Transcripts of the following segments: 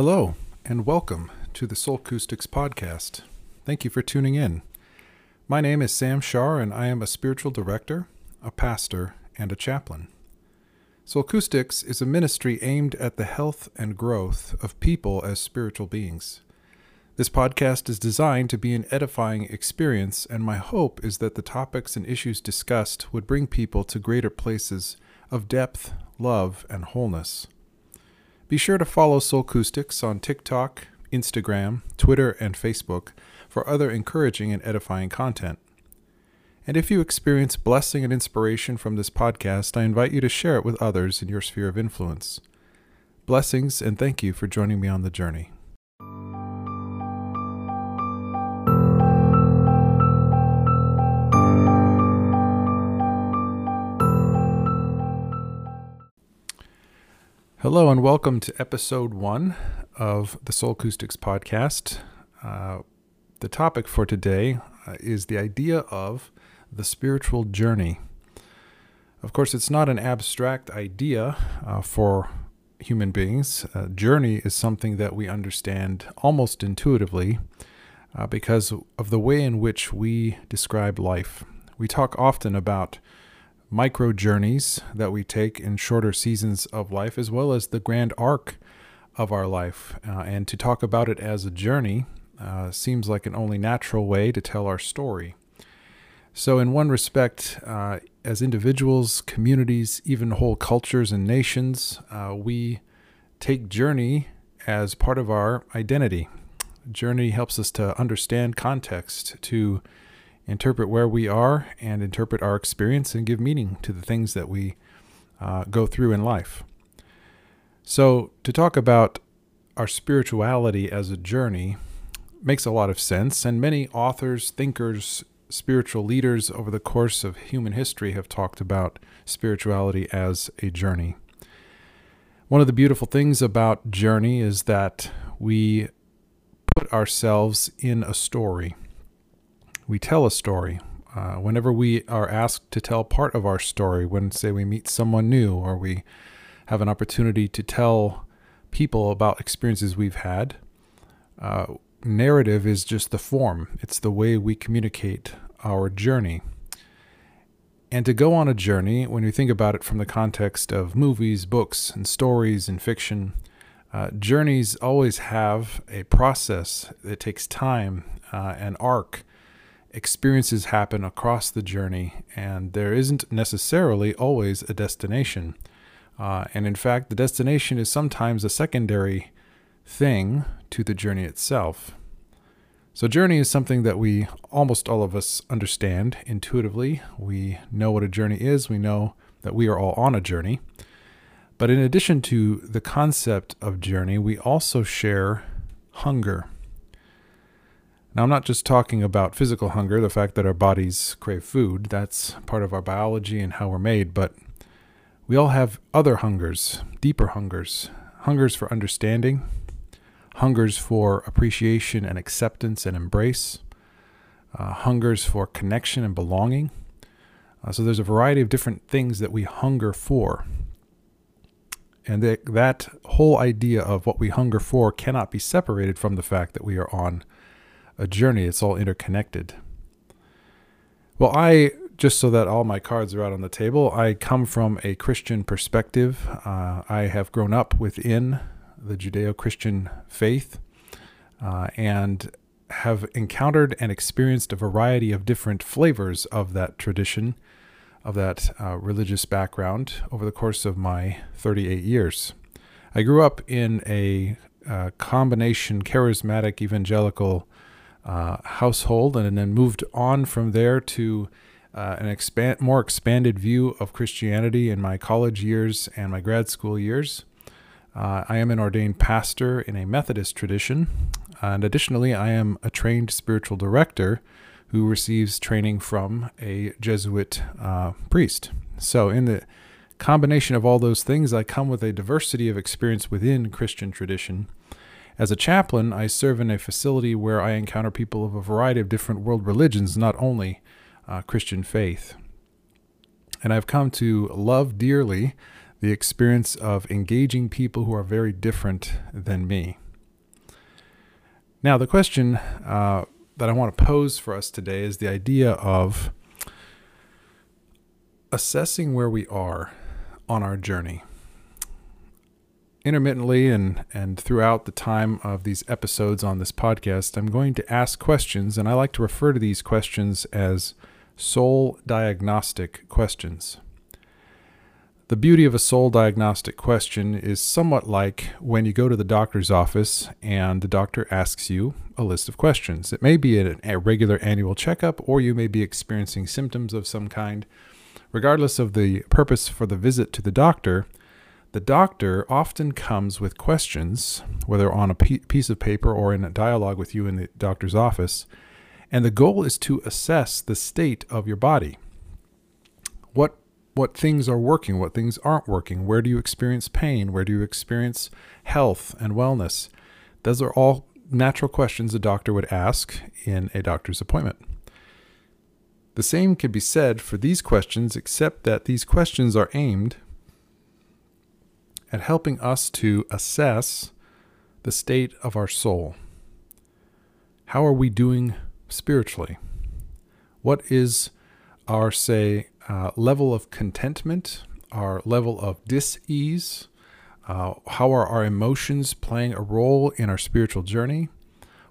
Hello, and welcome to the Soulcoustics podcast. Thank you for tuning in. My name is Sam Schaar, and I am a spiritual director, a pastor, and a chaplain. Soulcoustics is a ministry aimed at the health and growth of people as spiritual beings. This podcast is designed to be an edifying experience, and my hope is that the topics and issues discussed would bring people to greater places of depth, love, and wholeness. Be sure to follow Soulcoustics on TikTok, Instagram, Twitter, and Facebook for other encouraging and edifying content. And if you experience blessing and inspiration from this podcast, I invite you to share it with others in your sphere of influence. Blessings and thank you for joining me on the journey. Hello, and welcome to episode one of the Soulcoustics podcast. Uh, the topic for today uh, is the idea of the spiritual journey. Of course, it's not an abstract idea uh, for human beings. journey is something that we understand almost intuitively uh, because of the way in which we describe life. We talk often about micro journeys that we take in shorter seasons of life, as well as the grand arc of our life. Uh, and to talk about it as a journey uh, seems like an only natural way to tell our story. So, in one respect, uh, as individuals, communities, even whole cultures and nations, uh, we take journey as part of our identity. Journey helps us to understand context, to interpret where we are and interpret our experience and give meaning to the things that we uh, go through in life. So, to talk about our spirituality as a journey makes a lot of sense, and many authors, thinkers, spiritual leaders over the course of human history have talked about spirituality as a journey. One of the beautiful things about journey is that we put ourselves in a story we tell a story. Uh, whenever we are asked to tell part of our story, when, say, we meet someone new or we have an opportunity to tell people about experiences we've had, uh, narrative is just the form, it's the way we communicate our journey. And to go on a journey, when you think about it from the context of movies, books, and stories and fiction, uh, journeys always have a process that takes time, uh, an arc, experiences happen across the journey, and there isn't necessarily always a destination. Uh, and in fact, the destination is sometimes a secondary thing to the journey itself. So, journey is something that we almost all of us understand intuitively. We know what a journey is, we know that we are all on a journey. But in addition to the concept of journey, we also share hunger. Now, I'm not just talking about physical hunger, the fact that our bodies crave food, that's part of our biology and how we're made, but we all have other hungers, deeper hungers, hungers for understanding, hungers for appreciation and acceptance and embrace, uh, hungers for connection and belonging. Uh, so there's a variety of different things that we hunger for. And that, that whole idea of what we hunger for cannot be separated from the fact that we are on a journey. It's all interconnected. Well, I, just so that all my cards are out on the table, I come from a Christian perspective. Uh, I have grown up within the Judeo Christian faith uh, and have encountered and experienced a variety of different flavors of that tradition, of that uh, religious background over the course of my 38 years. I grew up in a uh, combination charismatic evangelical uh, household, and then moved on from there to uh, an expand more expanded view of Christianity in my college years and my grad school years. Uh, I am an ordained pastor in a Methodist tradition, and additionally, I am a trained spiritual director who receives training from a Jesuit uh, priest. So, in the combination of all those things, I come with a diversity of experience within Christian tradition as a chaplain, I serve in a facility where I encounter people of a variety of different world religions, not only uh, Christian faith. And I've come to love dearly the experience of engaging people who are very different than me. Now, the question uh, that I want to pose for us today is the idea of assessing where we are on our journey. Intermittently and, and throughout the time of these episodes on this podcast, I'm going to ask questions, and I like to refer to these questions as soul diagnostic questions. The beauty of a soul diagnostic question is somewhat like when you go to the doctor's office and the doctor asks you a list of questions. It may be a regular annual checkup, or you may be experiencing symptoms of some kind. Regardless of the purpose for the visit to the doctor, the doctor often comes with questions, whether on a piece of paper or in a dialogue with you in the doctor's office, and the goal is to assess the state of your body. What what things are working, what things aren't working, where do you experience pain, where do you experience health and wellness. Those are all natural questions a doctor would ask in a doctor's appointment. The same can be said for these questions, except that these questions are aimed at helping us to assess the state of our soul. How are we doing spiritually? What is our, say, uh, level of contentment, our level of dis-ease, uh, how are our emotions playing a role in our spiritual journey?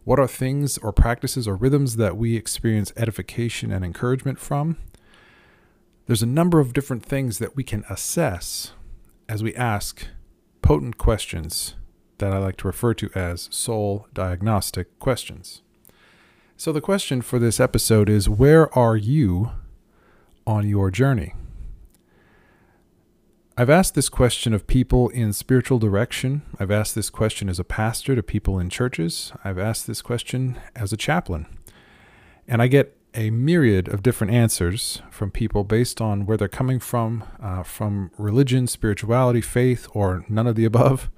What are things or practices or rhythms that we experience edification and encouragement from? There's a number of different things that we can assess as we ask potent questions that I like to refer to as soul diagnostic questions. So, the question for this episode is Where are you on your journey? I've asked this question of people in spiritual direction. I've asked this question as a pastor to people in churches. I've asked this question as a chaplain. And I get a myriad of different answers from people based on where they're coming from, uh, from religion, spirituality, faith, or none of the above.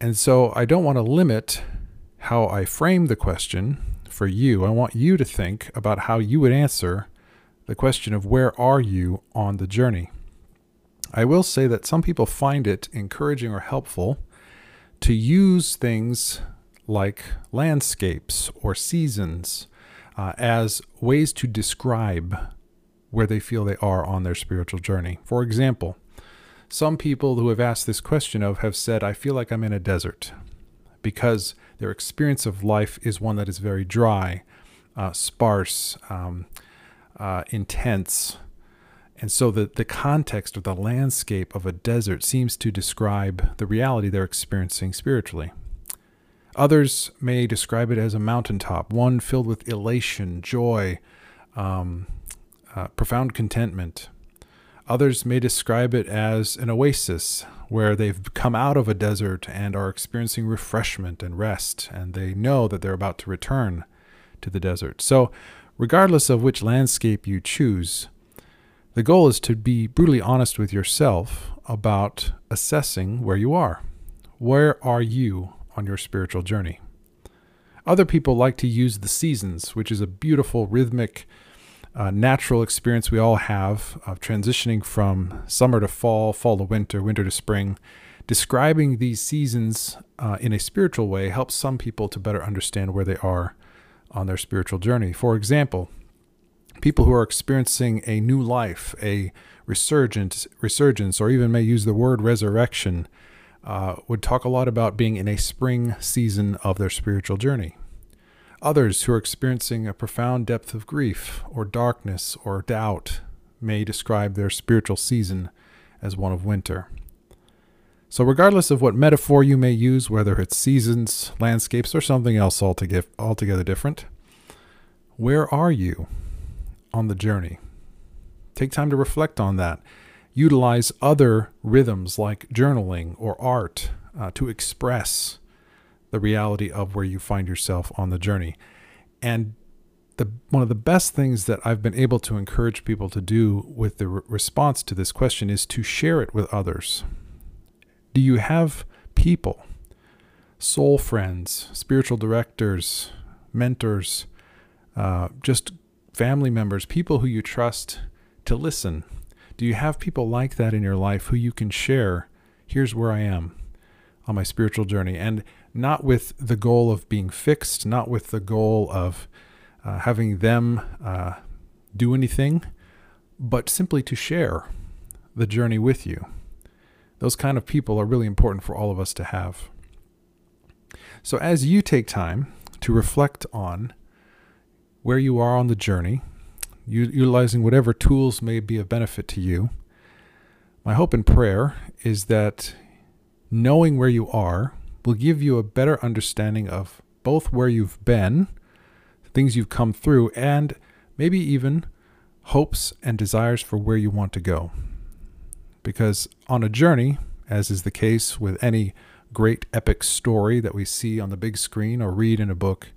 And so I don't want to limit how I frame the question for you. I want you to think about how you would answer the question of where are you on the journey. I will say that some people find it encouraging or helpful to use things like landscapes or seasons uh, as ways to describe where they feel they are on their spiritual journey. For example, some people who have asked this question of have said, I feel like I'm in a desert because their experience of life is one that is very dry, uh, sparse, um, uh, intense. And so the, the context of the landscape of a desert seems to describe the reality they're experiencing spiritually. Others may describe it as a mountaintop, one filled with elation, joy, um, uh, profound contentment. Others may describe it as an oasis where they've come out of a desert and are experiencing refreshment and rest, and they know that they're about to return to the desert. So, regardless of which landscape you choose. The goal is to be brutally honest with yourself about assessing where you are. Where are you on your spiritual journey? Other people like to use the seasons, which is a beautiful, rhythmic, uh, natural experience we all have of transitioning from summer to fall, fall to winter, winter to spring. Describing these seasons uh, in a spiritual way helps some people to better understand where they are on their spiritual journey. For example, people who are experiencing a new life, a resurgence, resurgence, or even may use the word resurrection, uh, would talk a lot about being in a spring season of their spiritual journey. Others who are experiencing a profound depth of grief or darkness or doubt may describe their spiritual season as one of winter. So, regardless of what metaphor you may use, whether it's seasons, landscapes, or something else altogether different, where are you on the journey? Take time to reflect on that. Utilize other rhythms like journaling or art uh, to express the reality of where you find yourself on the journey. And the, one of the best things that I've been able to encourage people to do with the re- response to this question is to share it with others. Do you have people, soul friends, spiritual directors, mentors, uh, just family members, people who you trust to listen? Do you have people like that in your life who you can share? Here's where I am on my spiritual journey. And not with the goal of being fixed, not with the goal of uh, having them uh, do anything, but simply to share the journey with you. Those kind of people are really important for all of us to have. So, as you take time to reflect on where you are on the journey, utilizing whatever tools may be of benefit to you, my hope and prayer is that knowing where you are will give you a better understanding of both where you've been, things you've come through, and maybe even hopes and desires for where you want to go. Because on a journey, as is the case with any great epic story that we see on the big screen or read in a book,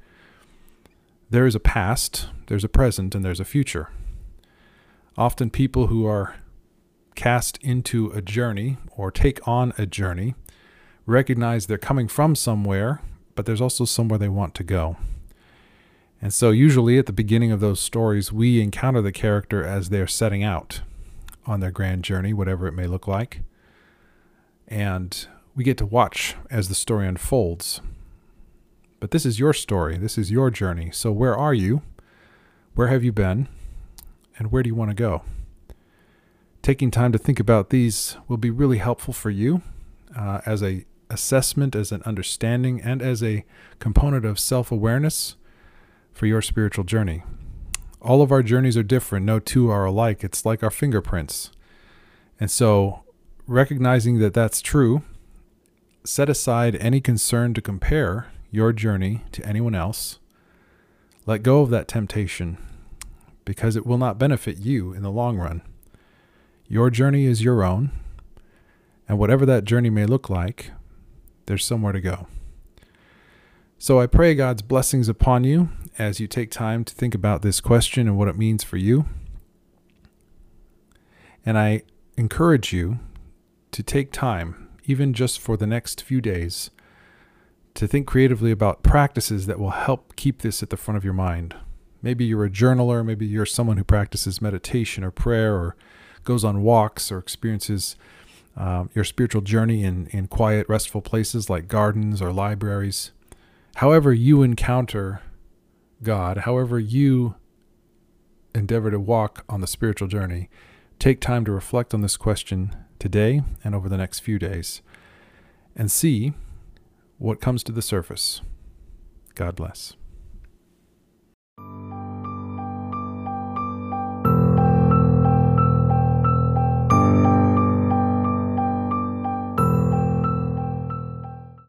there is a past, there's a present, and there's a future. Often people who are cast into a journey or take on a journey recognize they're coming from somewhere, but there's also somewhere they want to go. And so, usually at the beginning of those stories, we encounter the character as they're setting out on their grand journey, whatever it may look like. And we get to watch as the story unfolds. But this is your story, this is your journey. So, where are you? Where have you been? And where do you want to go? Taking time to think about these will be really helpful for you uh, as a assessment, as an understanding, and as a component of self awareness for your spiritual journey. All of our journeys are different. No two are alike. It's like our fingerprints. And so, recognizing that that's true, set aside any concern to compare your journey to anyone else. Let go of that temptation because it will not benefit you in the long run. Your journey is your own, and whatever that journey may look like, there's somewhere to go. So I pray God's blessings upon you as you take time to think about this question and what it means for you. And I encourage you to take time, even just for the next few days, to think creatively about practices that will help keep this at the front of your mind. Maybe you're a journaler, maybe you're someone who practices meditation or prayer or goes on walks or experiences um, your spiritual journey in, in quiet, restful places like gardens or libraries. However, you encounter God, however, you endeavor to walk on the spiritual journey, take time to reflect on this question today and over the next few days and see what comes to the surface. God bless.